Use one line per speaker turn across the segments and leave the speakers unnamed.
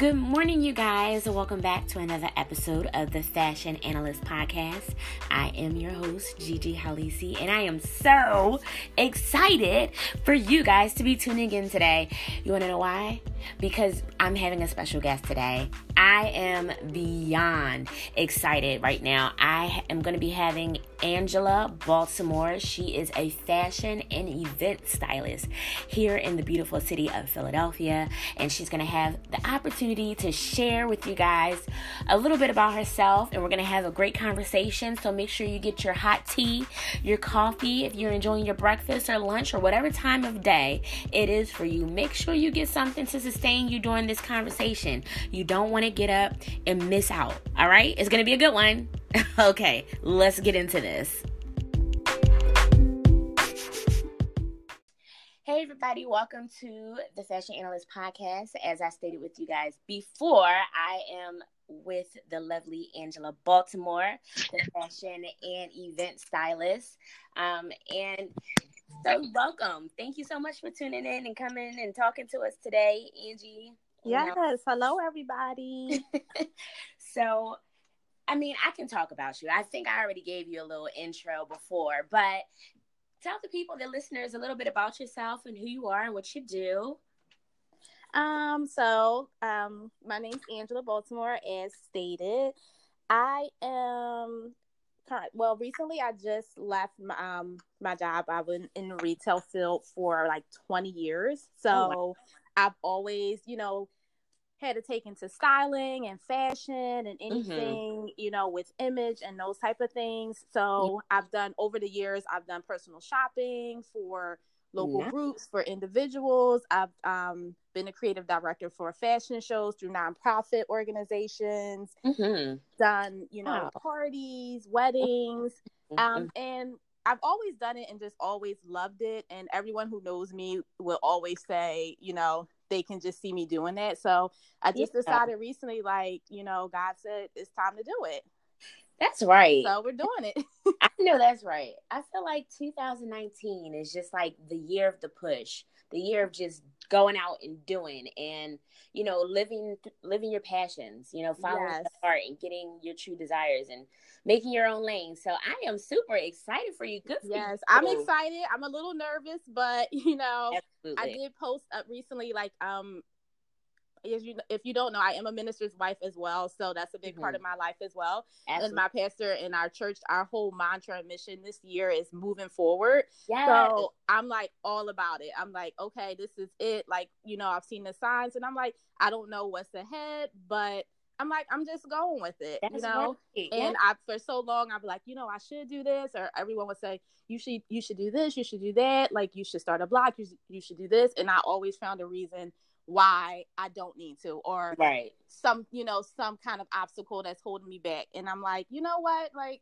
Good morning, you guys. Welcome back to another episode of the Fashion Analyst Podcast. I am your host, Gigi Halisi, and I am so excited for you guys to be tuning in today. You want to know why? Because I'm having a special guest today. I am beyond excited right now. I am going to be having Angela Baltimore. She is a fashion and event stylist here in the beautiful city of Philadelphia, and she's going to have the opportunity to share with you guys a little bit about herself, and we're going to have a great conversation. So make sure you get your hot tea, your coffee, if you're enjoying your breakfast or lunch or whatever time of day it is for you. Make sure you get something to sustain you during this conversation. You don't want to get up and miss out. All right? It's going to be a good one. okay, let's get into this. Hey, everybody, welcome to the Fashion Analyst Podcast. As I stated with you guys before, I am with the lovely Angela Baltimore, the fashion and event stylist. Um, and so, welcome. Thank you so much for tuning in and coming and talking to us today, Angie.
Yes. Hello, everybody.
so, I mean, I can talk about you. I think I already gave you a little intro before, but tell the people, the listeners, a little bit about yourself and who you are and what you do.
Um, so um, my name's Angela Baltimore, as stated. I am Well, recently I just left my um my job. I've been in the retail field for like twenty years, so oh, wow. I've always, you know, had to take into styling and fashion and mm-hmm. anything mm-hmm. you know with image and those type of things so yeah. i've done over the years i've done personal shopping for local groups for individuals i've um, been a creative director for fashion shows through nonprofit organizations mm-hmm. done you know wow. parties weddings mm-hmm. um, and I've always done it and just always loved it. And everyone who knows me will always say, you know, they can just see me doing that. So I just yeah. decided recently, like, you know, God said it's time to do it.
That's right.
So we're doing it.
I know that's right. I feel like 2019 is just like the year of the push, the year of just going out and doing and you know living living your passions, you know, following yes. the heart and getting your true desires and making your own lane. So I am super excited for you. Good. For
yes, you. I'm excited. I'm a little nervous, but you know, Absolutely. I did post up recently, like um, as you if you don't know, I am a minister's wife as well, so that's a big mm-hmm. part of my life as well. Absolutely. And my pastor in our church, our whole mantra and mission this year is moving forward. Yes. So I'm like all about it. I'm like, okay, this is it. Like you know, I've seen the signs, and I'm like, I don't know what's ahead, but I'm like, I'm just going with it, That's you know. Right. And I, for so long, I'd be like, you know, I should do this, or everyone would say, you should, you should do this, you should do that, like you should start a blog, you, you should do this, and I always found a reason why I don't need to, or
right,
some, you know, some kind of obstacle that's holding me back, and I'm like, you know what, like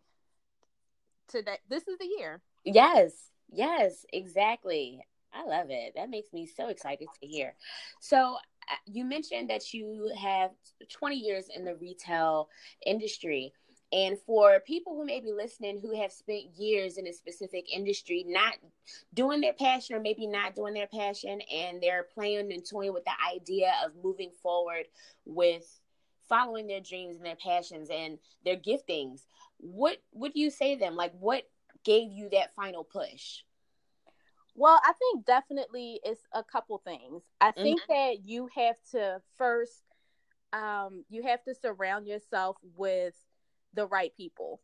today, this is the year.
Yes, yes, exactly. I love it. That makes me so excited to hear. So uh, you mentioned that you have 20 years in the retail industry. And for people who may be listening who have spent years in a specific industry, not doing their passion or maybe not doing their passion, and they're playing and toying with the idea of moving forward with following their dreams and their passions and their giftings, what would you say to them? Like, what gave you that final push?
Well, I think definitely it's a couple things. I mm-hmm. think that you have to first um you have to surround yourself with the right people.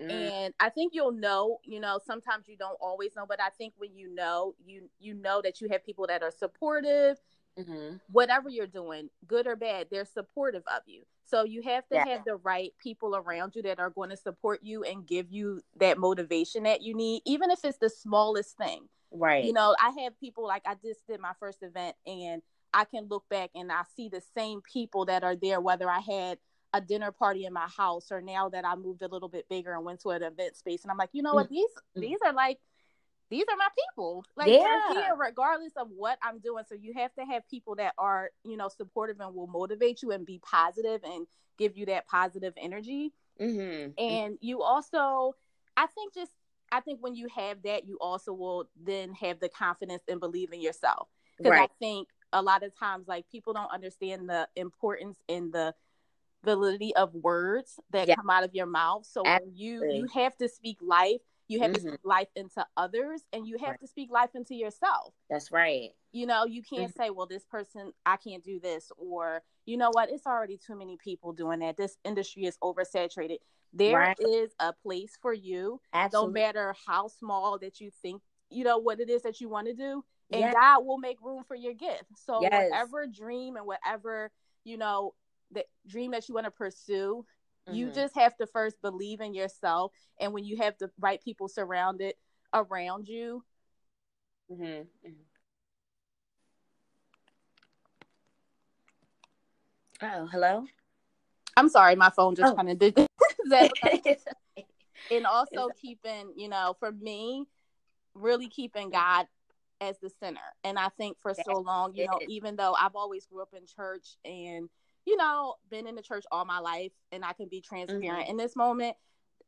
Mm. And I think you'll know, you know, sometimes you don't always know, but I think when you know, you you know that you have people that are supportive, mm-hmm. whatever you're doing, good or bad, they're supportive of you. So you have to yeah. have the right people around you that are going to support you and give you that motivation that you need, even if it's the smallest thing.
Right.
You know, I have people like I just did my first event and I can look back and I see the same people that are there, whether I had a dinner party in my house or now that I moved a little bit bigger and went to an event space. And I'm like, you know what, mm-hmm. these these are like these are my people. Like yeah. they're here regardless of what I'm doing. So you have to have people that are, you know, supportive and will motivate you and be positive and give you that positive energy. Mm-hmm. And you also, I think just I think when you have that, you also will then have the confidence and believe in yourself. Because right. I think a lot of times like people don't understand the importance in the validity of words that yeah. come out of your mouth. So you you have to speak life. You have mm-hmm. to speak life into others and you have right. to speak life into yourself.
That's right.
You know, you can't mm-hmm. say, well, this person, I can't do this, or you know what, it's already too many people doing that. This industry is oversaturated. There right. is a place for you, Absolutely. no matter how small that you think, you know, what it is that you want to do. And yes. God will make room for your gift. So yes. whatever dream and whatever, you know, the dream that you want to pursue, mm-hmm. you just have to first believe in yourself. And when you have the right people surrounded around you,
mm-hmm. Mm-hmm. Oh, hello.
I'm sorry, my phone just oh. kind of did that. and also keeping, you know, for me, really keeping God as the center. And I think for so long, you know, even though I've always grew up in church and you know, been in the church all my life and I can be transparent mm-hmm. in this moment.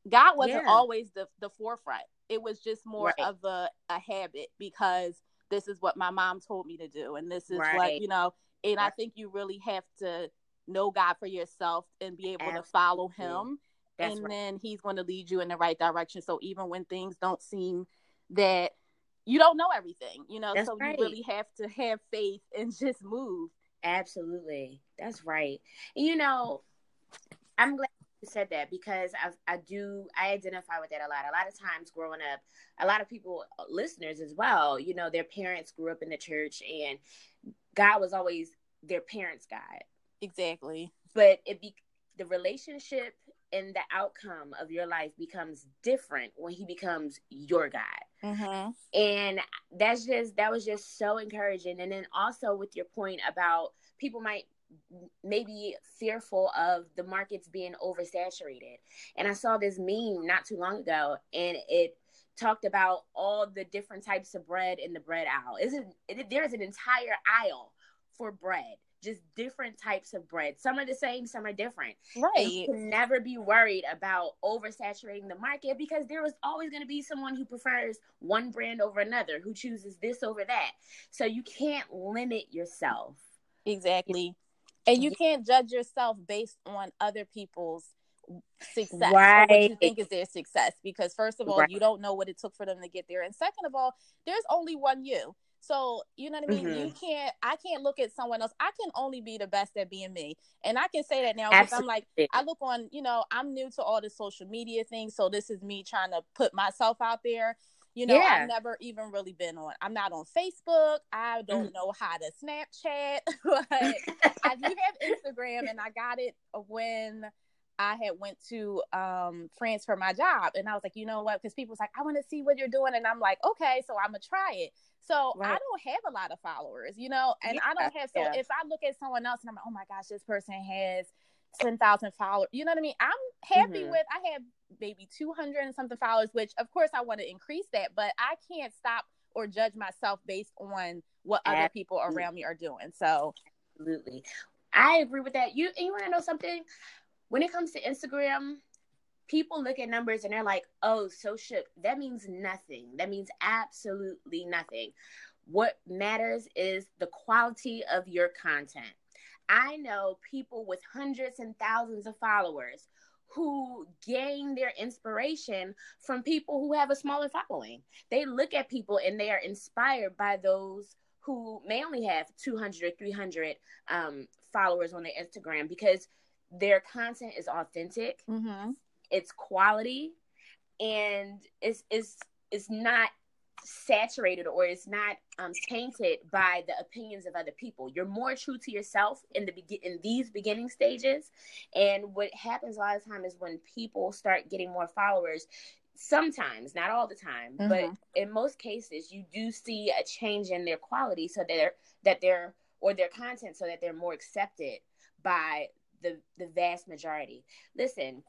God wasn't yeah. always the, the forefront. It was just more right. of a, a habit because this is what my mom told me to do. And this is right. what, you know, and right. I think you really have to know God for yourself and be able Absolutely. to follow him. That's and then he's going to lead you in the right direction. So even when things don't seem that you don't know everything, you know, That's so you really have to have faith and just move
Absolutely. That's right. And, you know, I'm glad you said that because I, I do, I identify with that a lot. A lot of times growing up, a lot of people, uh, listeners as well, you know, their parents grew up in the church and God was always their parents' God.
Exactly.
But it be the relationship and the outcome of your life becomes different when he becomes your God. Mm-hmm. And that's just that was just so encouraging. And then also with your point about people might maybe fearful of the markets being oversaturated. And I saw this meme not too long ago, and it talked about all the different types of bread in the bread aisle. Isn't it, there's an entire aisle for bread just different types of bread. Some are the same, some are different. Right. And you can never be worried about oversaturating the market because there is always going to be someone who prefers one brand over another, who chooses this over that. So you can't limit yourself.
Exactly. And you can't judge yourself based on other people's success right. what you think is their success because first of all right. you don't know what it took for them to get there and second of all there's only one you so you know what I mean? Mm-hmm. You can't I can't look at someone else. I can only be the best at being me. And I can say that now because I'm like I look on, you know, I'm new to all the social media things. So this is me trying to put myself out there. You know, yeah. I've never even really been on. I'm not on Facebook. I don't mm. know how to Snapchat, but I do have Instagram, and I got it when I had went to um, France for my job, and I was like, you know what? Because people was like, I want to see what you're doing, and I'm like, okay, so I'm gonna try it. So right. I don't have a lot of followers, you know, and yeah. I don't have. So yeah. if I look at someone else and I'm like, oh my gosh, this person has ten thousand followers, you know what I mean? I'm happy mm-hmm. with. I have maybe two hundred and something followers, which of course I want to increase that, but I can't stop or judge myself based on what Absolutely. other people around me are doing. So
absolutely, I agree with that. You you want to know something? When it comes to Instagram, people look at numbers and they're like, oh, so shook. That means nothing. That means absolutely nothing. What matters is the quality of your content. I know people with hundreds and thousands of followers who gain their inspiration from people who have a smaller following. They look at people and they are inspired by those who may only have 200 or 300 um, followers on their Instagram because their content is authentic. Mm-hmm it's quality and it's it's it's not saturated or it's not um, tainted by the opinions of other people. You're more true to yourself in the be- in these beginning stages. And what happens a lot of time is when people start getting more followers, sometimes, not all the time, mm-hmm. but in most cases, you do see a change in their quality so that they're, that they're or their content so that they're more accepted by the the vast majority. Listen,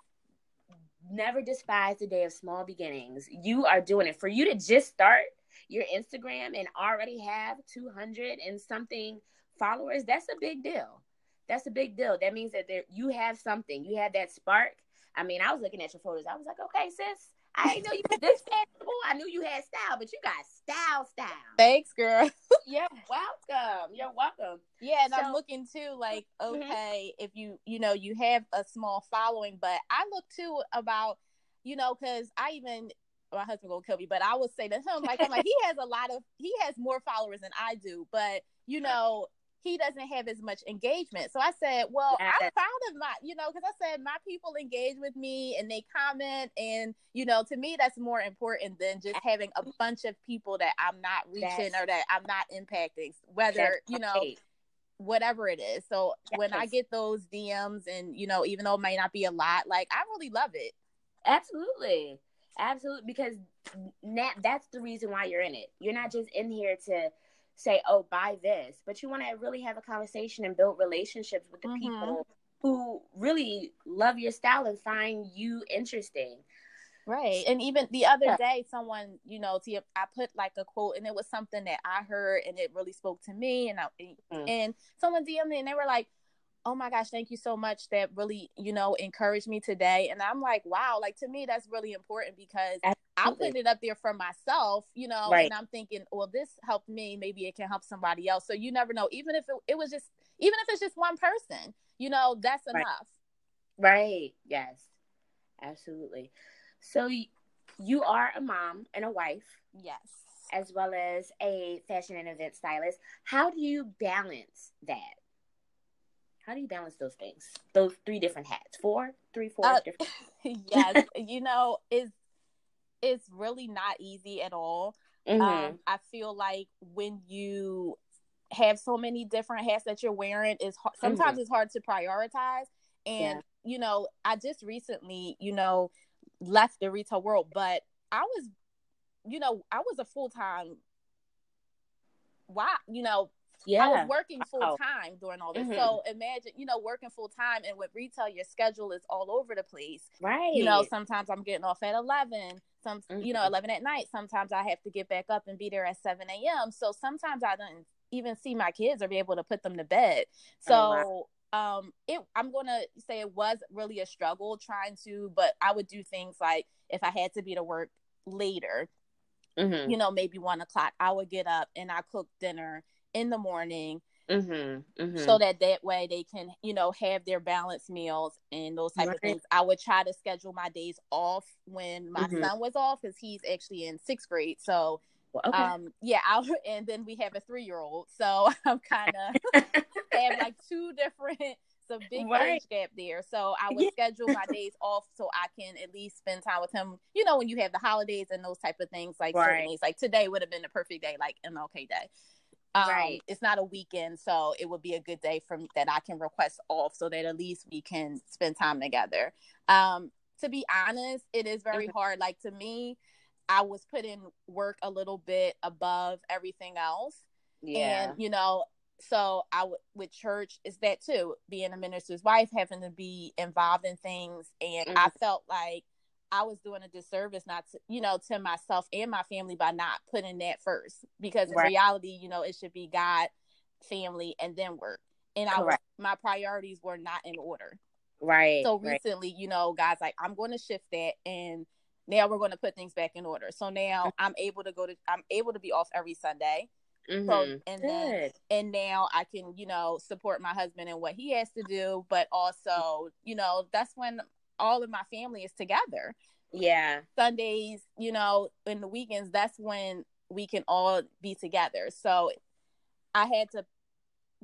never despise the day of small beginnings. You are doing it. For you to just start your Instagram and already have 200 and something followers, that's a big deal. That's a big deal. That means that there you have something. You have that spark. I mean, I was looking at your photos. I was like, okay, sis, I didn't know you were this fashionable. I knew you had style, but you got style, style.
Thanks, girl.
you're welcome. You're welcome.
Yeah, and so, I'm looking too, like, mm-hmm. okay, mm-hmm. if you, you know, you have a small following, but I look too about, you know, because I even my husband gonna kill me, but I would say to him, like, I'm like, he has a lot of, he has more followers than I do, but you know, he doesn't have as much engagement. So I said, well, I'm proud of my, you know, because I said my people engage with me and they comment, and you know, to me, that's more important than just having a bunch of people that I'm not reaching or that I'm not impacting, whether you know. Whatever it is. So yes. when I get those DMs and you know, even though it might not be a lot, like I really love it.
Absolutely. Absolutely. Because that, that's the reason why you're in it. You're not just in here to say, oh, buy this, but you want to really have a conversation and build relationships with the mm-hmm. people who really love your style and find you interesting.
Right. And even the other yeah. day, someone, you know, I put like a quote and it was something that I heard and it really spoke to me. And I, mm. and someone DM'd me and they were like, oh my gosh, thank you so much. That really, you know, encouraged me today. And I'm like, wow, like to me, that's really important because I put it up there for myself, you know, right. and I'm thinking, well, this helped me. Maybe it can help somebody else. So you never know. Even if it, it was just, even if it's just one person, you know, that's enough.
Right. right. Yes. Absolutely. So you are a mom and a wife.
Yes.
As well as a fashion and event stylist. How do you balance that? How do you balance those things? Those three different hats. Four, three, four uh, different.
yes, you know, it's it's really not easy at all. Mm-hmm. Um, I feel like when you have so many different hats that you're wearing, is sometimes mm-hmm. it's hard to prioritize. And yeah. you know, I just recently, you know, left the retail world, but I was, you know, I was a full time. Why, you know, yeah. I was working full time during all this. Mm-hmm. So imagine, you know, working full time and with retail, your schedule is all over the place.
Right.
You know, sometimes I'm getting off at 11, some, mm-hmm. you know, mm-hmm. 11 at night. Sometimes I have to get back up and be there at 7 a.m. So sometimes I don't even see my kids or be able to put them to bed. So, oh, wow. um, it, I'm going to say it was really a struggle trying to, but I would do things like if I had to be to work later, Mm-hmm. you know, maybe one o'clock, I would get up and I cook dinner in the morning mm-hmm, mm-hmm. so that that way they can you know have their balanced meals and those type right. of things i would try to schedule my days off when my mm-hmm. son was off because he's actually in sixth grade so okay. um yeah i and then we have a three-year-old so i'm kind of have like two different some big right. age gap there. So I would yeah. schedule my days off so I can at least spend time with him. You know, when you have the holidays and those type of things, like right. certain days, like today would have been a perfect day, like MLK Day. Um, right. It's not a weekend, so it would be a good day for me that I can request off so that at least we can spend time together. Um, to be honest, it is very mm-hmm. hard. Like to me, I was putting work a little bit above everything else. Yeah. And, you know, so I would with church is that too, being a minister's wife, having to be involved in things. And mm-hmm. I felt like I was doing a disservice not to, you know, to myself and my family by not putting that first. Because in right. reality, you know, it should be God, family, and then work. And I was, my priorities were not in order.
Right.
So recently, right. you know, guys like I'm going to shift that and now we're going to put things back in order. So now mm-hmm. I'm able to go to I'm able to be off every Sunday. Mm-hmm. So and Good. then and now I can, you know, support my husband and what he has to do, but also, you know, that's when all of my family is together.
Yeah.
Sundays, you know, in the weekends, that's when we can all be together. So I had to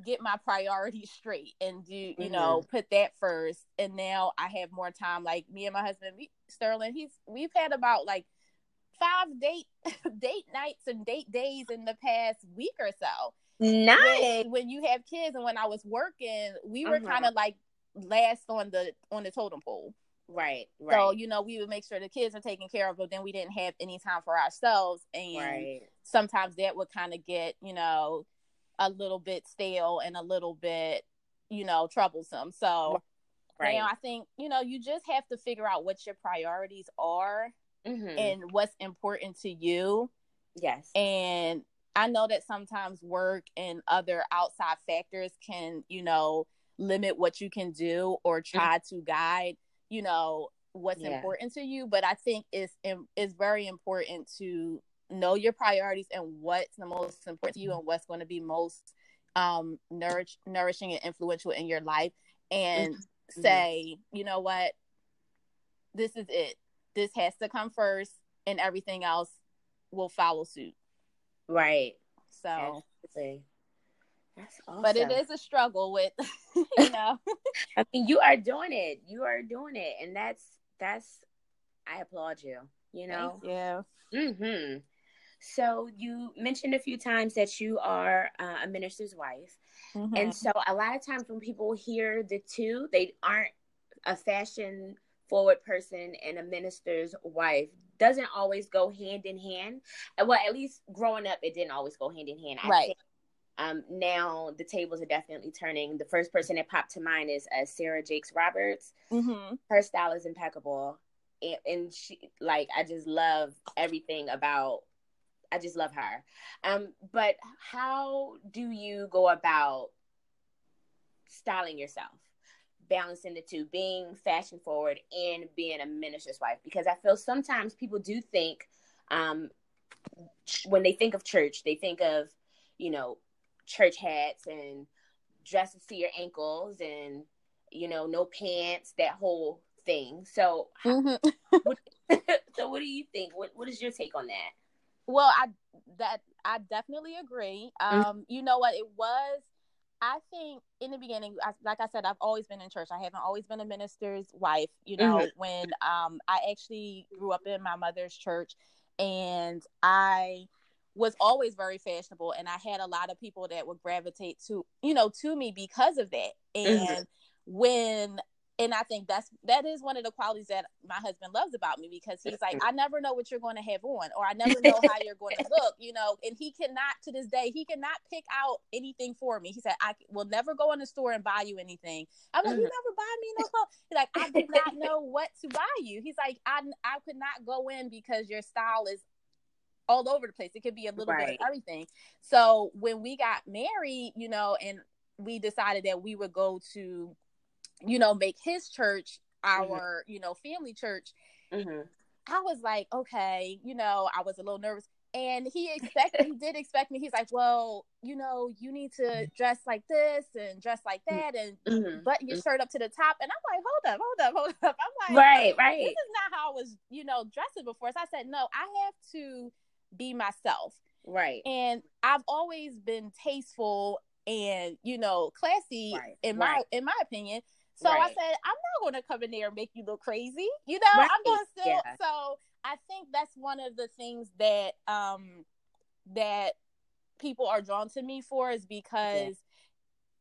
get my priorities straight and do, you mm-hmm. know, put that first. And now I have more time. Like me and my husband, we, Sterling, he's we've had about like five date date nights and date days in the past week or so.
Nice.
When, when you have kids and when I was working, we were uh-huh. kind of like last on the on the totem pole.
Right, right.
So, you know, we would make sure the kids are taken care of, but then we didn't have any time for ourselves. And right. sometimes that would kind of get, you know, a little bit stale and a little bit, you know, troublesome. So right. now I think, you know, you just have to figure out what your priorities are mm-hmm. and what's important to you.
Yes.
And I know that sometimes work and other outside factors can, you know, limit what you can do or mm-hmm. try to guide, you know, what's yeah. important to you. But I think it's it's very important to know your priorities and what's the most important to you and what's going to be most um nourish, nourishing and influential in your life and mm-hmm. say you know what this is it this has to come first and everything else will follow suit
right
so
Absolutely. That's awesome.
But it is a struggle with, you know.
I mean, you are doing it. You are doing it, and that's that's. I applaud you. You know.
Yeah.
Hmm. So you mentioned a few times that you are uh, a minister's wife, mm-hmm. and so a lot of times when people hear the two, they aren't a fashion forward person and a minister's wife doesn't always go hand in hand. Well, at least growing up, it didn't always go hand in hand.
I right.
Um, now the tables are definitely turning. The first person that popped to mind is uh, Sarah Jakes Roberts.
Mm-hmm.
Her style is impeccable, and, and, she like I just love everything about. I just love her. Um, but how do you go about styling yourself? balancing the two, being fashion forward and being a minister's wife. Because I feel sometimes people do think, um, when they think of church, they think of, you know, church hats and dresses to your ankles and, you know, no pants, that whole thing. So, mm-hmm. what, so what do you think? What What is your take on that?
Well, I that I definitely agree. Mm-hmm. Um, mm-hmm. you know what? It was I think in the beginning, I, like I said, I've always been in church. I haven't always been a minister's wife. You know, mm-hmm. when um, I actually grew up in my mother's church, and I was always very fashionable, and I had a lot of people that would gravitate to, you know, to me because of that. Mm-hmm. And mm-hmm. when and I think that's that is one of the qualities that my husband loves about me because he's like, I never know what you're going to have on, or I never know how you're going to look, you know. And he cannot to this day, he cannot pick out anything for me. He said, I will never go in the store and buy you anything. I'm like, you mm-hmm. never buy me no clothes. He's like, I did not know what to buy you. He's like, I I could not go in because your style is all over the place. It could be a little right. bit of everything. So when we got married, you know, and we decided that we would go to you know, make his church mm-hmm. our, mm-hmm. you know, family church. Mm-hmm. I was like, okay, you know, I was a little nervous. And he expected, he did expect me. He's like, well, you know, you need to dress like this and dress like mm-hmm. that and mm-hmm. button your shirt up to the top. And I'm like, hold up, hold up, hold up. I'm
like, right, right. This
is not how I was, you know, dressing before. So I said, no, I have to be myself.
Right.
And I've always been tasteful and, you know, classy right. in my right. in my opinion. So right. I said, I'm not going to come in there and make you look crazy. You know. I'm going to still. Yeah. So I think that's one of the things that um that people are drawn to me for is because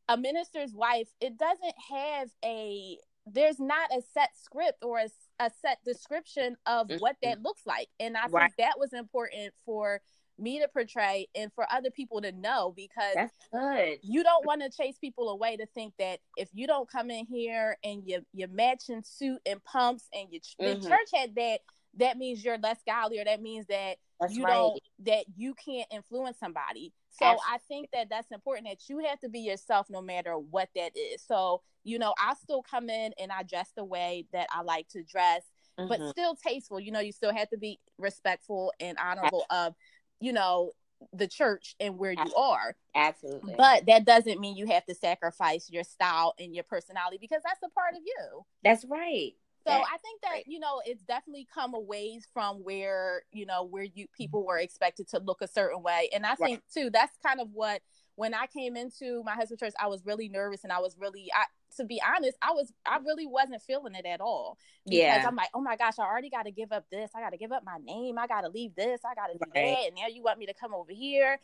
yeah. a minister's wife, it doesn't have a there's not a set script or a, a set description of mm-hmm. what that looks like. And I right. think that was important for me to portray and for other people to know because
that's good.
You don't want to chase people away to think that if you don't come in here and you you matching suit and pumps and your, mm-hmm. church had that, that means you're less godly or that means that that's you right. don't that you can't influence somebody. So Absolutely. I think that that's important that you have to be yourself no matter what that is. So, you know, I still come in and I dress the way that I like to dress, mm-hmm. but still tasteful. You know, you still have to be respectful and honorable of you know the church and where you are.
Absolutely.
But that doesn't mean you have to sacrifice your style and your personality because that's a part of you.
That's right.
So that's I think that right. you know it's definitely come a ways from where you know where you people were expected to look a certain way, and I think right. too that's kind of what when I came into my husband's church, I was really nervous and I was really, I, to be honest, I was, I really wasn't feeling it at all. Because yeah. I'm like, oh my gosh, I already got to give up this. I got to give up my name. I got to leave this. I got to do right. that. And now you want me to come over here.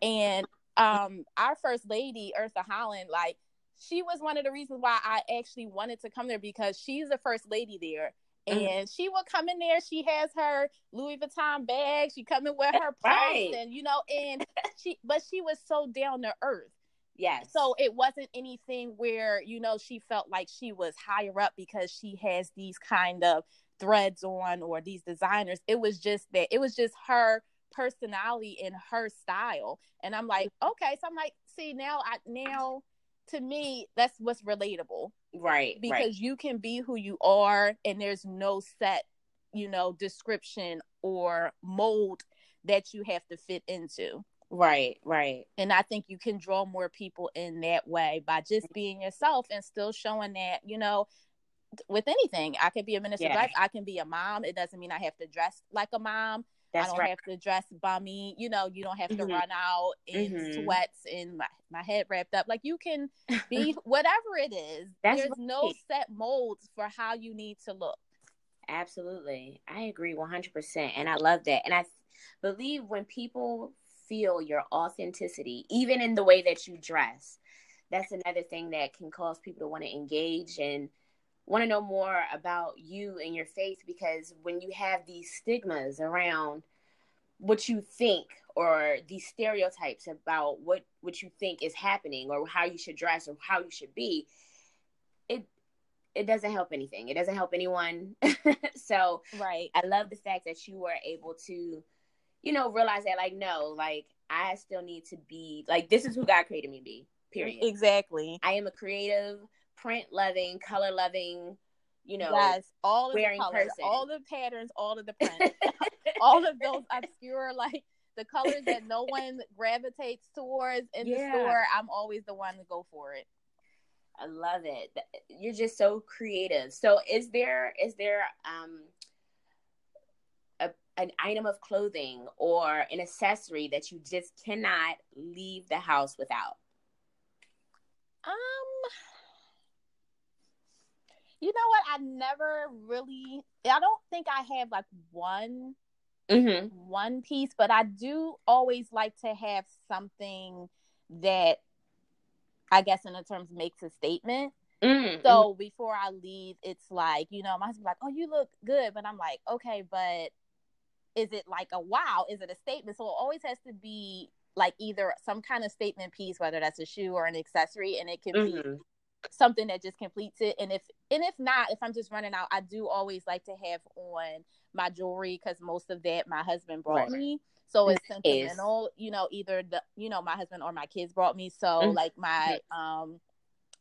And um, our first lady, Eartha Holland, like, she was one of the reasons why I actually wanted to come there because she's the first lady there. Mm-hmm. And mm-hmm. she will come in there. She has her Louis Vuitton bag. She come in with her purse, right. and you know, and she, but she was so down to earth.
Yes.
So it wasn't anything where you know she felt like she was higher up because she has these kind of threads on or these designers. It was just that it was just her personality and her style. And I'm like, mm-hmm. okay. So I'm like, see now I now to me that's what's relatable
right
because
right.
you can be who you are and there's no set you know description or mold that you have to fit into.
Right, right.
And I think you can draw more people in that way by just being yourself and still showing that, you know, with anything. I can be a minister yeah. I can be a mom. It doesn't mean I have to dress like a mom. That's I don't right. have to dress bummy. You know, you don't have to mm-hmm. run out in mm-hmm. sweats and my, my head wrapped up. Like you can be whatever it is. That's There's right. no set molds for how you need to look.
Absolutely. I agree 100%. And I love that. And I believe when people feel your authenticity, even in the way that you dress, that's another thing that can cause people to want to engage and want to know more about you and your faith because when you have these stigmas around what you think or these stereotypes about what what you think is happening or how you should dress or how you should be it it doesn't help anything. It doesn't help anyone. So
right.
I love the fact that you were able to you know realize that like no like i still need to be like this is who god created me to be period.
Exactly.
I am a creative print loving, color loving, you know,
yes, all of the colors, person. all the patterns, all of the prints, all of those obscure like the colors that no one gravitates towards in yeah. the store. I'm always the one to go for it.
I love it. You're just so creative. So is there is there um a, an item of clothing or an accessory that you just cannot leave the house without?
Um you know what? I never really. I don't think I have like one mm-hmm. one piece, but I do always like to have something that I guess in the terms makes a statement. Mm-hmm. So before I leave, it's like, you know, my husband's like, Oh, you look good. But I'm like, okay, but is it like a wow? Is it a statement? So it always has to be like either some kind of statement piece, whether that's a shoe or an accessory, and it can mm-hmm. be something that just completes it. And if and if not, if I'm just running out, I do always like to have on my jewelry because most of that my husband brought right. me. So it's sentimental, you know, either the you know, my husband or my kids brought me. So mm-hmm. like my um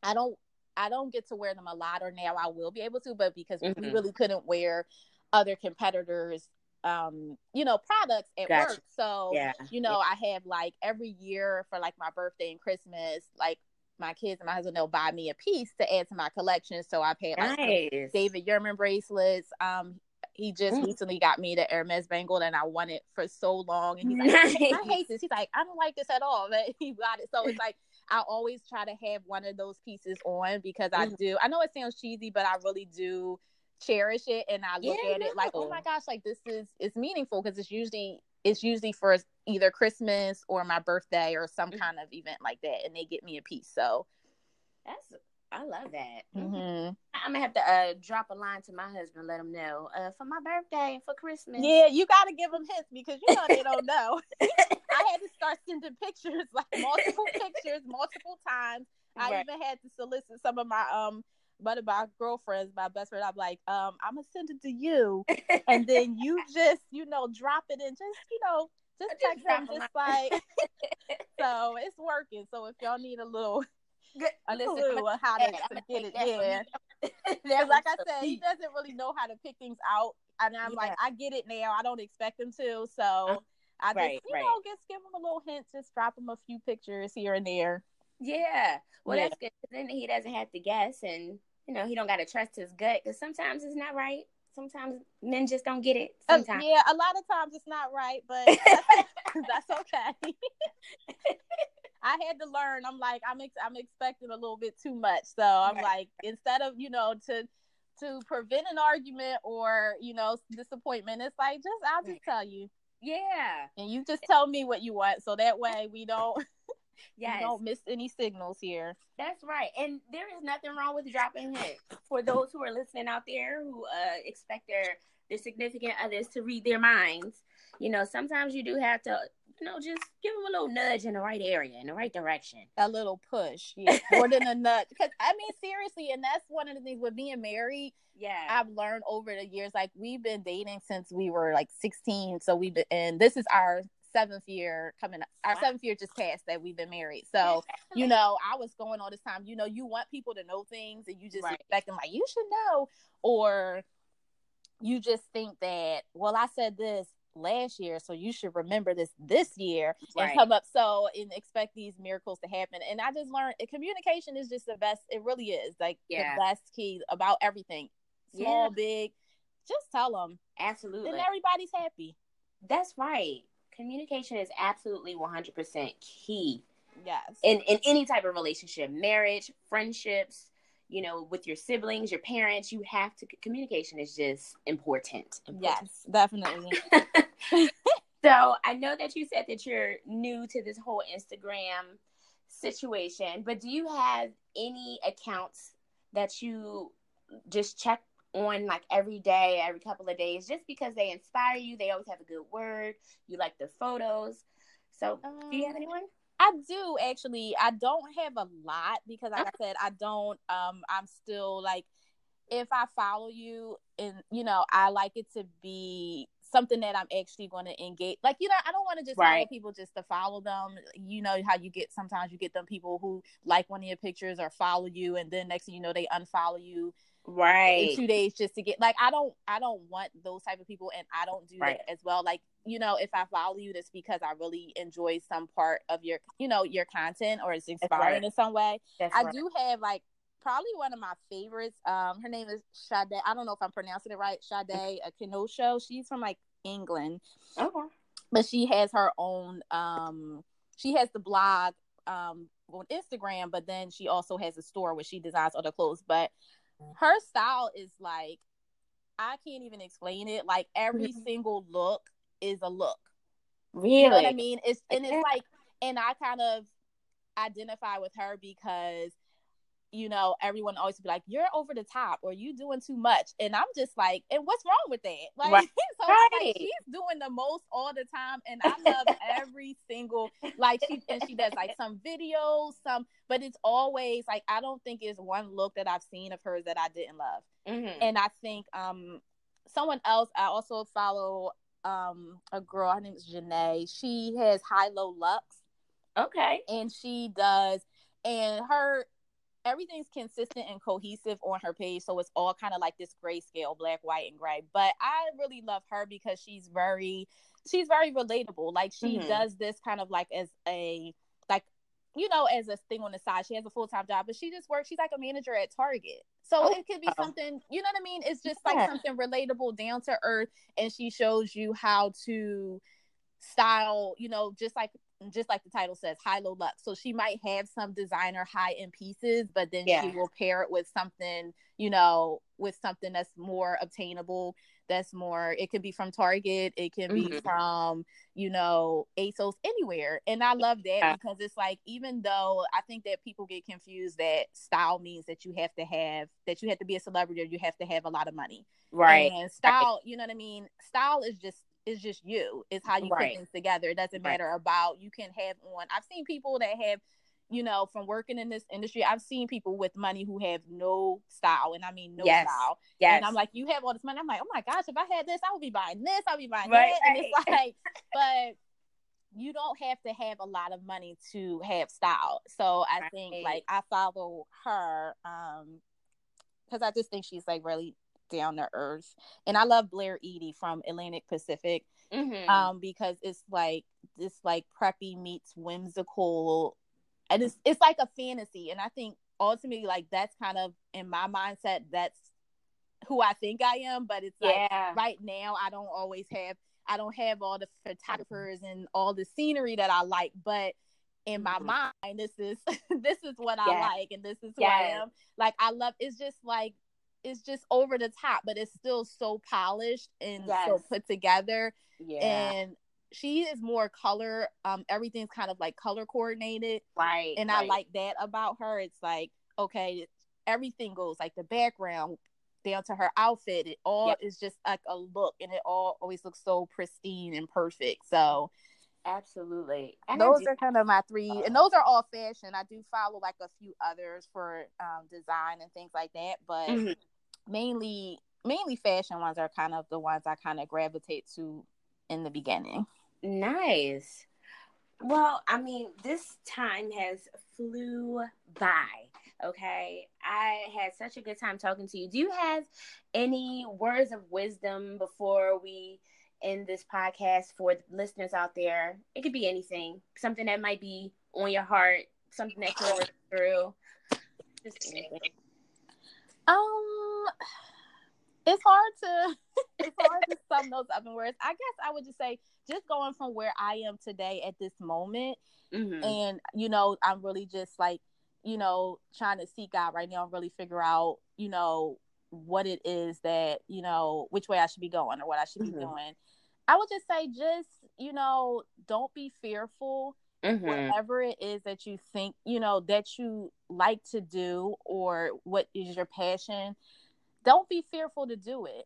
I don't I don't get to wear them a lot or now I will be able to, but because mm-hmm. we really couldn't wear other competitors um you know products at gotcha. work so yeah. you know yeah. i have like every year for like my birthday and christmas like my kids and my husband they'll buy me a piece to add to my collection. So I paid like nice. David Yurman bracelets. Um, he just mm. recently got me the Hermes bangle and I want it for so long. And he's like, nice. I hate this. He's like, I don't like this at all. But he got it. So it's like I always try to have one of those pieces on because I mm. do. I know it sounds cheesy, but I really do cherish it and I look yeah, at it like, oh my gosh, like this is it's meaningful because it's usually it's usually for either Christmas or my birthday or some mm-hmm. kind of event like that, and they get me a piece. So
that's I love that. Mm-hmm. I'm gonna have to uh, drop a line to my husband, let him know uh, for my birthday and for Christmas.
Yeah, you gotta give them hints because you know they don't know. I had to start sending pictures, like multiple pictures, multiple times. I even had to solicit some of my um one of my girlfriends, my best friend, I'm like, um, I'm gonna send it to you, and then you just, you know, drop it and just, you know, just text them, just like. so it's working. So if y'all need a little, a clue on how to, to get it, yeah. Because like I said, he doesn't really know how to pick things out, and I'm yeah. like, I get it now. I don't expect him to, so. Uh, I just, right, you right. know, just give him a little hint, just drop him a few pictures here and there.
Yeah. Well, yeah. that's good. Then he doesn't have to guess, and you know, he don't got to trust his gut because sometimes it's not right. Sometimes men just don't get it.
Uh, sometimes. Uh, yeah, a lot of times it's not right, but that's, that's okay. I had to learn. I'm like, I'm ex- I'm expecting a little bit too much. So I'm right. like, instead of you know to to prevent an argument or you know disappointment, it's like just I'll just tell you.
Yeah,
and you just tell me what you want, so that way we don't Yes. You don't miss any signals here.
That's right. And there is nothing wrong with dropping hints. For those who are listening out there who uh, expect their their significant others to read their minds, you know, sometimes you do have to, you know, just give them a little nudge in the right area, in the right direction.
A little push, yeah, more than a nudge. Because I mean, seriously, and that's one of the things with being married.
Yeah,
I've learned over the years. Like we've been dating since we were like sixteen, so we've been, and this is our seventh year coming up. Our seventh year just passed that we've been married. So, you know, I was going all this time, you know, you want people to know things and you just right. expect them like, you should know. Or you just think that, well, I said this. last year, so you should remember this this year
Right.
and come up so and expect these miracles to happen. And I just learned communication is just the best. It really is like
Yeah.
the best key about everything, small,
Yeah.
big. Just tell them,
Absolutely.
and everybody's happy.
That's right. Communication is absolutely 100% key
Yes.
in, in any type of relationship, marriage, friendships, you know, with your siblings, your parents. You have to, communication is just important. important.
yes, definitely.
So I know that you said that you're new to this whole Instagram situation, but do you have any accounts that you just check on like every day, every couple of days, just because they inspire you? They always have a good word. You like their photos. So do you have
Um,
anyone?
I do actually. I don't have a lot because, like I said, I don't. Um, I'm still like, if I follow you, and you know, I like it to be something that I'm actually going to engage. Like, you know, I don't want to just follow people just to follow them. You know how you get sometimes you get them people who like one of your pictures or follow you, and then next thing you know, they unfollow you in
Right.
two days just to get like I don't I don't want those type of people and I don't do
Right.
that as well. Like, you know, if I follow you, that's because I really enjoy some part of your you know, your content or it's inspiring
right.
in some way.
That's
I
right.
do have like probably one of my favorites. Um her name is Sade. I don't know if I'm pronouncing it right. Sade Akinosho. She's from like England.
Okay.
But she has her own um she has the blog um on Instagram, but then she also has a store where she designs other clothes. But her style is like I can't even explain it. Like every
Mhm.
single look is a look.
Really?
You know what I mean? It's and it's like and I kind of identify with her because you know, everyone always be like, You're over the top or you doing too much. And I'm just like, and what's wrong with that? Like
Right.
so like, she's doing the most all the time and I love every single like she and she does like some videos, some but it's always like I don't think it's one look that I've seen of hers that I didn't love
Mhm.
and I think um someone else I also follow um a girl her name is Janae. She has high low lux
Okay.
and she does and her everything's consistent and cohesive on her page so it's all kind of like this grayscale black white and gray but i really love her because she's very she's very relatable like she
Mhm.
does this kind of like as a like you know as a thing on the side she has a full-time job but she just works she's like a manager at target so
Oh,
it could be
wow.
something you know what i mean it's just
Yeah.
like something relatable down to earth and she shows you how to style you know just like just like the title says high low lux so she might have some designer high end pieces but then
Yeah.
she will pair it with something you know with something that's more obtainable that's more it could be from target it can be
Mhm.
from you know asos anywhere and i love that
Yeah.
because it's like even though i think that people get confused that style means that you have to have that you have to be a celebrity or you have to have a lot of money
Right.
and style, you know what I mean? Style is just is just you. It's how you
Right.
put things together. It doesn't
Right.
matter about you can have on. I've seen people that have, you know, from working in this industry, I've seen people with money who have no style, and I mean no
Yes.
style.
Yes.
And I'm like, you have all this money. I'm like, oh my gosh, if I had this, I would be buying this. I'll be buying
Right,
that. And it's like, but you don't have to have a lot of money to have style. So I think like I follow her um because I just think she's like really down to earth. And I love Blair Eadie from Atlantic Pacific
Mhm.
um because it's like this like preppy meets whimsical and it's it's like a fantasy and I think ultimately like that's kind of in my mindset that's who I think I am but it's like right now I don't always have I don't have all the photographers and all the scenery that I like, but in my
Mhm.
mind, this is this is what I like and this is who I am. Like I love it's just like it's just over the top, but it's still so polished and so put together.
Yeah.
And she is more color. Um, everything's kind of like color coordinated
right.
and I like that about her. It's like okay, everything goes like the background down to her outfit. It all
Yep.
is just like a look, and it all always looks so pristine and perfect. So
Absolutely. And
those are kind of my three, and those are all fashion. I do follow like a few others for um, design and things like that, but
Mhm.
mainly mainly fashion ones are kind of the ones I kind of gravitate to in the beginning.
Nice. Well, I mean, this time has flew by. Okay. I had such a good time talking to you. Do you have any words of wisdom before we in this podcast for listeners out there? It could be anything, something that might be on your heart, something that you're working through. Just anything.
Um, it's hard to it's hard to sum those up in words. I guess I would just say just going from where I am today at this moment, mm-hmm. and you know, I'm really just like you know trying to seek out right now and really figure out you know what it is that you know which way I should be going or what I should mm-hmm. be doing. I would just say just you know don't be fearful. Mm-hmm. Whatever it is that you think you know that you like to do or what is your passion, don't be fearful to do it.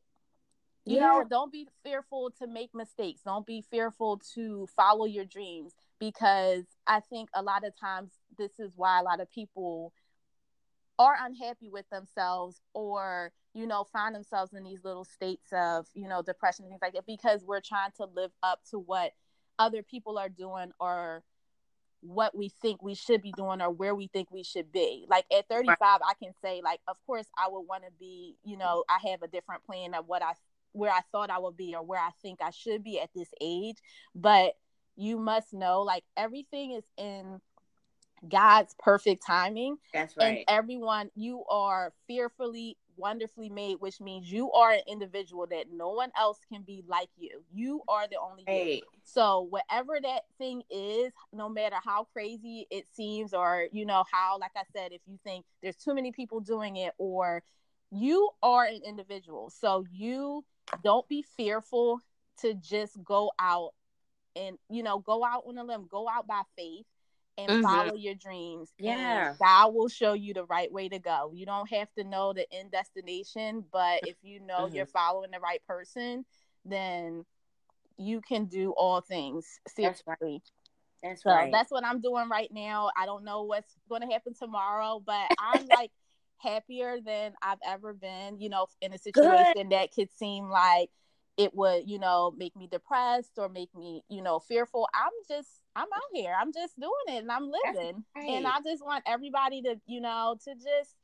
You yeah. know, don't be fearful to make mistakes. Don't be fearful to follow your dreams because I think a lot of times this is why a lot of people are unhappy with themselves or you know find themselves in these little states of you know depression and things like that because we're trying to live up to what other people are doing or what we think we should be doing or where we think we should be. Like at 35, I can say like, of course, I would want to be, you know, I have a different plan of what I where I thought I would be or where I think I should be at this age. But you must know like everything is in God's perfect timing.
That's right.
And everyone, you are fearfully wonderfully made, which means you are an individual that no one else can be like you. You are the only you. So whatever that thing is, no matter how crazy it seems, or you know how, like I said, if you think there's too many people doing it, or you are an individual, so you don't be fearful to just go out and you know go out on a limb, go out by faith and mm-hmm. follow your dreams.
Yeah.
God will show you the right way to go. You don't have to know the end destination, but if you know mm-hmm. you're following the right person, then you can do all things. Seriously.
That's right. That's,
so
right.
that's what I'm doing right now. I don't know what's going to happen tomorrow, but I'm like happier than I've ever been, you know, in a situation Good. that could seem like it would, you know, make me depressed or make me, you know, fearful. I'm just I'm out here. I'm just doing it and I'm living. Right. And I just want everybody to, you know, to just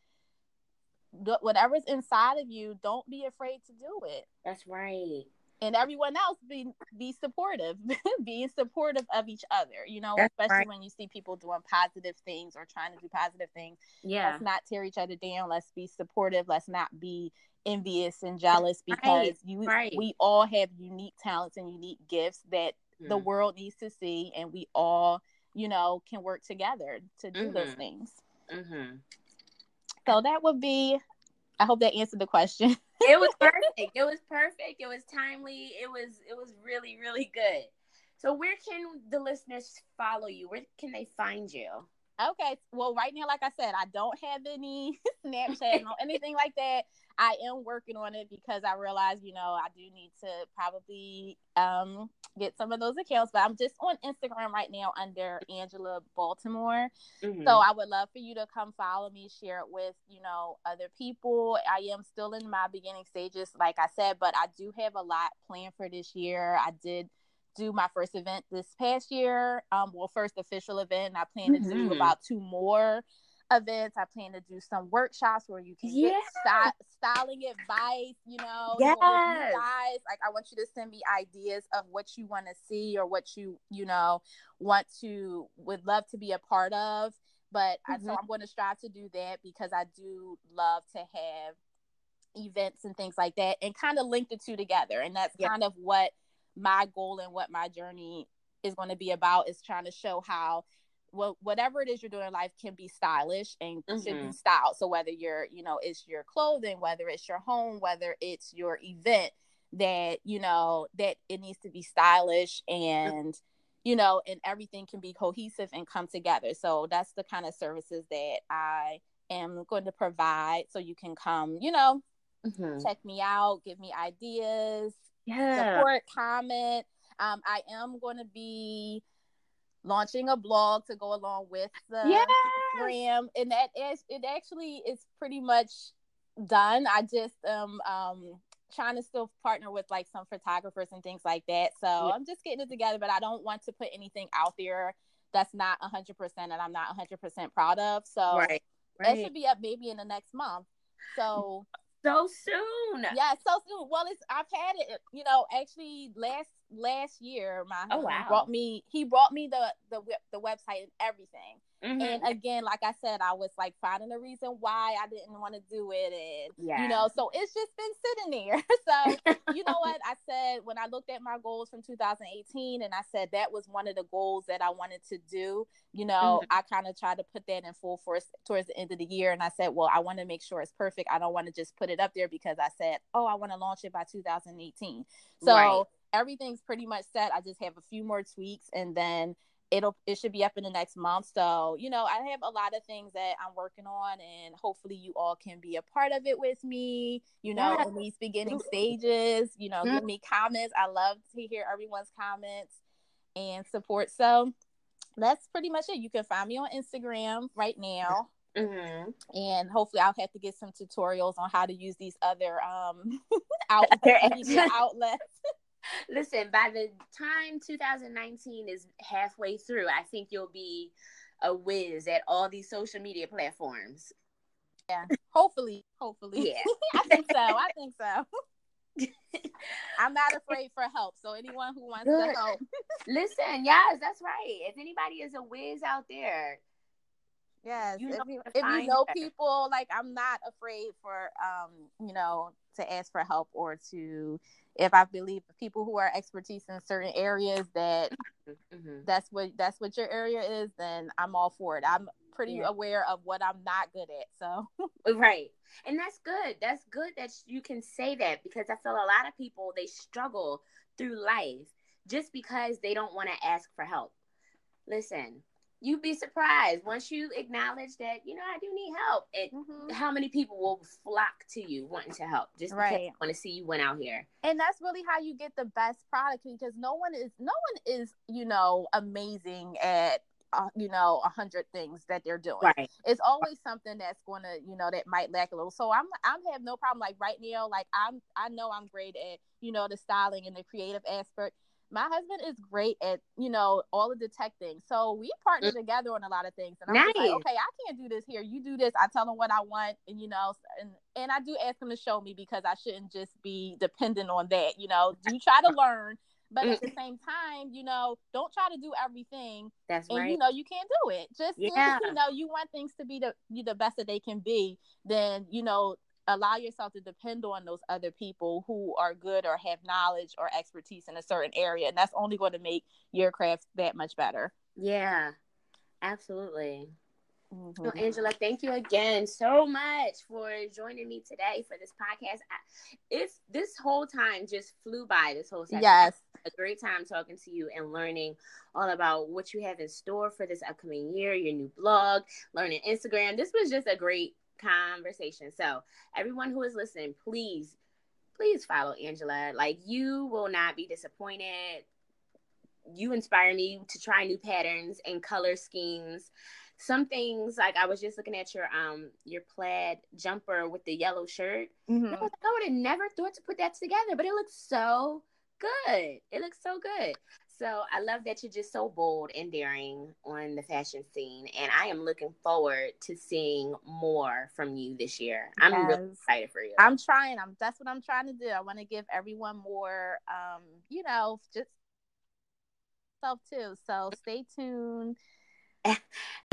whatever's inside of you, don't be afraid to do it.
That's right.
And everyone else be be supportive, being supportive of each other, you know, That's especially right. when you see people doing positive things or trying to do positive things.
Yeah.
Let's not tear each other down. Let's be supportive. Let's not be envious and jealous because right. you right. we all have unique talents and unique gifts that the mm. world needs to see and we all you know can work together to do mm-hmm. those things mm-hmm. so that would be i hope that answered the question
it was perfect it was perfect it was timely it was it was really really good so where can the listeners follow you where can they find you
Okay. Well, right now, like I said, I don't have any Snapchat or anything like that. I am working on it because I realize, you know, I do need to probably um, get some of those accounts. But I'm just on Instagram right now under Angela Baltimore. Mm-hmm. So I would love for you to come follow me, share it with, you know, other people. I am still in my beginning stages, like I said, but I do have a lot planned for this year. I did do my first event this past year. Um, well, first official event. I plan to mm-hmm. do about two more events. I plan to do some workshops where you can yes. get styling advice, you know,
yes.
You guys. Like I want you to send me ideas of what you want to see or what you, you know, want to would love to be a part of. But mm-hmm. I, so I'm going to strive to do that because I do love to have events and things like that and kind of link the two together. And that's kind of what my goal and what my journey is going to be about is trying to show how well, whatever it is you're doing in life can be stylish and mm-hmm. should be styled. So whether you're, you know, it's your clothing, whether it's your home, whether it's your event, that you know that it needs to be stylish and you know and everything can be cohesive and come together. So that's the kind of services that I am going to provide. So you can come, you know, mm-hmm. check me out, give me ideas,
yeah.
support, comment. Um, I am going to be launching a blog to go along with the
yes.
gram, and that is it. Actually, is pretty much done. I just um um trying to still partner with like some photographers and things like that. So yeah. I'm just getting it together, but I don't want to put anything out there that's not 100% and I'm not 100% proud of. So
right.
right. that should be up maybe in the next month. So
so soon.
Yeah, so soon. Well, it's I've had it. You know, actually last last year, my oh, wow. brought me. He brought me the the the website and everything. Mm-hmm. And again, like I said, I was like finding a reason why I didn't want to do it. And, yeah. you know, so it's just been sitting there. so, you know what? I said when I looked at my goals from 2018, and I said that was one of the goals that I wanted to do, you know, mm-hmm. I kind of tried to put that in full force towards the end of the year. And I said, well, I want to make sure it's perfect. I don't want to just put it up there because I said, oh, I want to launch it by 2018. So, right. Everything's pretty much set. I just have a few more tweaks and then it'll it should be up in the next month. So you know i have a lot of things that i'm working on and hopefully you all can be a part of it with me you know in these beginning stages you know mm-hmm. give me comments. I love to hear everyone's comments and support. So that's pretty much it. You can find me on instagram right now. Mm-hmm. and hopefully i'll have to get some tutorials on how to use these other um outlets, outlets
Listen, by the time 2019 is halfway through, I think you'll be a whiz at all these social media platforms.
Yeah, hopefully, hopefully. Yeah, I think so. I think so. I'm not afraid for help. So anyone who wants Good. to help,
listen. Yes, that's right. If anybody is a whiz out there,
yes. You know if, you, if you know people, like I'm not afraid for um, you know, to ask for help or to if I believe people who are expertise in certain areas that mm-hmm. that's what that's what your area is, then I'm all for it. I'm pretty yeah. aware of what I'm not good at. So
right. And that's good. That's good that you can say that because I feel a lot of people they struggle through life just because they don't want to ask for help. Listen, you'd be surprised once you acknowledge that you know I do need help. And mm-hmm. how many people will flock to you wanting to help just right. because want to see you went out here.
And that's really how you get the best product because no one is no one is you know amazing at uh, you know a hundred things that they're doing. Right. It's always something that's going to you know that might lack a little. So I'm I'm have no problem like right now like I'm I know I'm great at you know the styling and the creative aspect my husband is great at you know all the tech things so we partner mm. together on a lot of things and i'm nice. like okay i can't do this here you do this i tell him what i want and you know and and i do ask him to show me because i shouldn't just be dependent on that you know do try to learn but at the mm. same time, you know, don't try to do everything.
That's
and,
right.
You know, you can't do it. Just yeah. you know, you want things to be the you the best that they can be. Then you know, allow yourself to depend on those other people who are good or have knowledge or expertise in a certain area and that's only going to make your craft that much better.
Yeah absolutely. Mm-hmm. well, angela thank you again so much for joining me today for this podcast. I, it's this whole time just flew by this whole session.
Yes.
A great time talking to you and learning all about what you have in store for this upcoming year, your new blog, learning Instagram. This was just a great conversation. So, everyone who is listening, please, please follow Angela. Like, you will not be disappointed. You inspire me to try new patterns and color schemes. Some things like I was just looking at your um your plaid jumper with the yellow shirt. Mm-hmm. I was like, I would have never thought to put that together, but it looks so good. It looks so good. So I love that you're just so bold and daring on the fashion scene. And I am looking forward to seeing more from you this year. I'm yes. really excited for you.
I'm trying. I'm that's what I'm trying to do. I want to give everyone more um, you know, just self too. So stay tuned.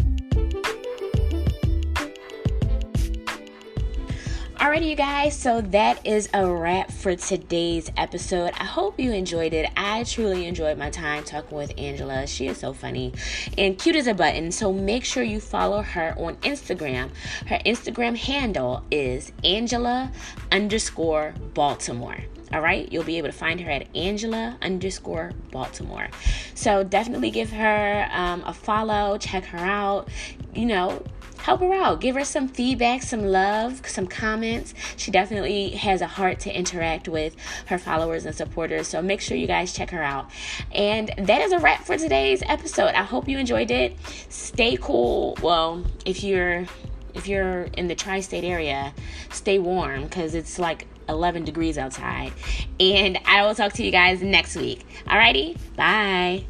Alrighty, you guys, so that is a wrap for today's episode. I hope you enjoyed it. I truly enjoyed my time talking with Angela. She is so funny and cute as a button. So make sure you follow her on Instagram. Her Instagram handle is Angela underscore Baltimore. All right, you'll be able to find her at Angela underscore Baltimore. So definitely give her um, a follow, check her out. You know, help her out. Give her some feedback, some love, some comments. She definitely has a heart to interact with her followers and supporters. So make sure you guys check her out. And that is a wrap for today's episode. I hope you enjoyed it. Stay cool. Well, if you're if you're in the tri-state area, stay warm because it's like 11 degrees outside. And I will talk to you guys next week. Alrighty, bye.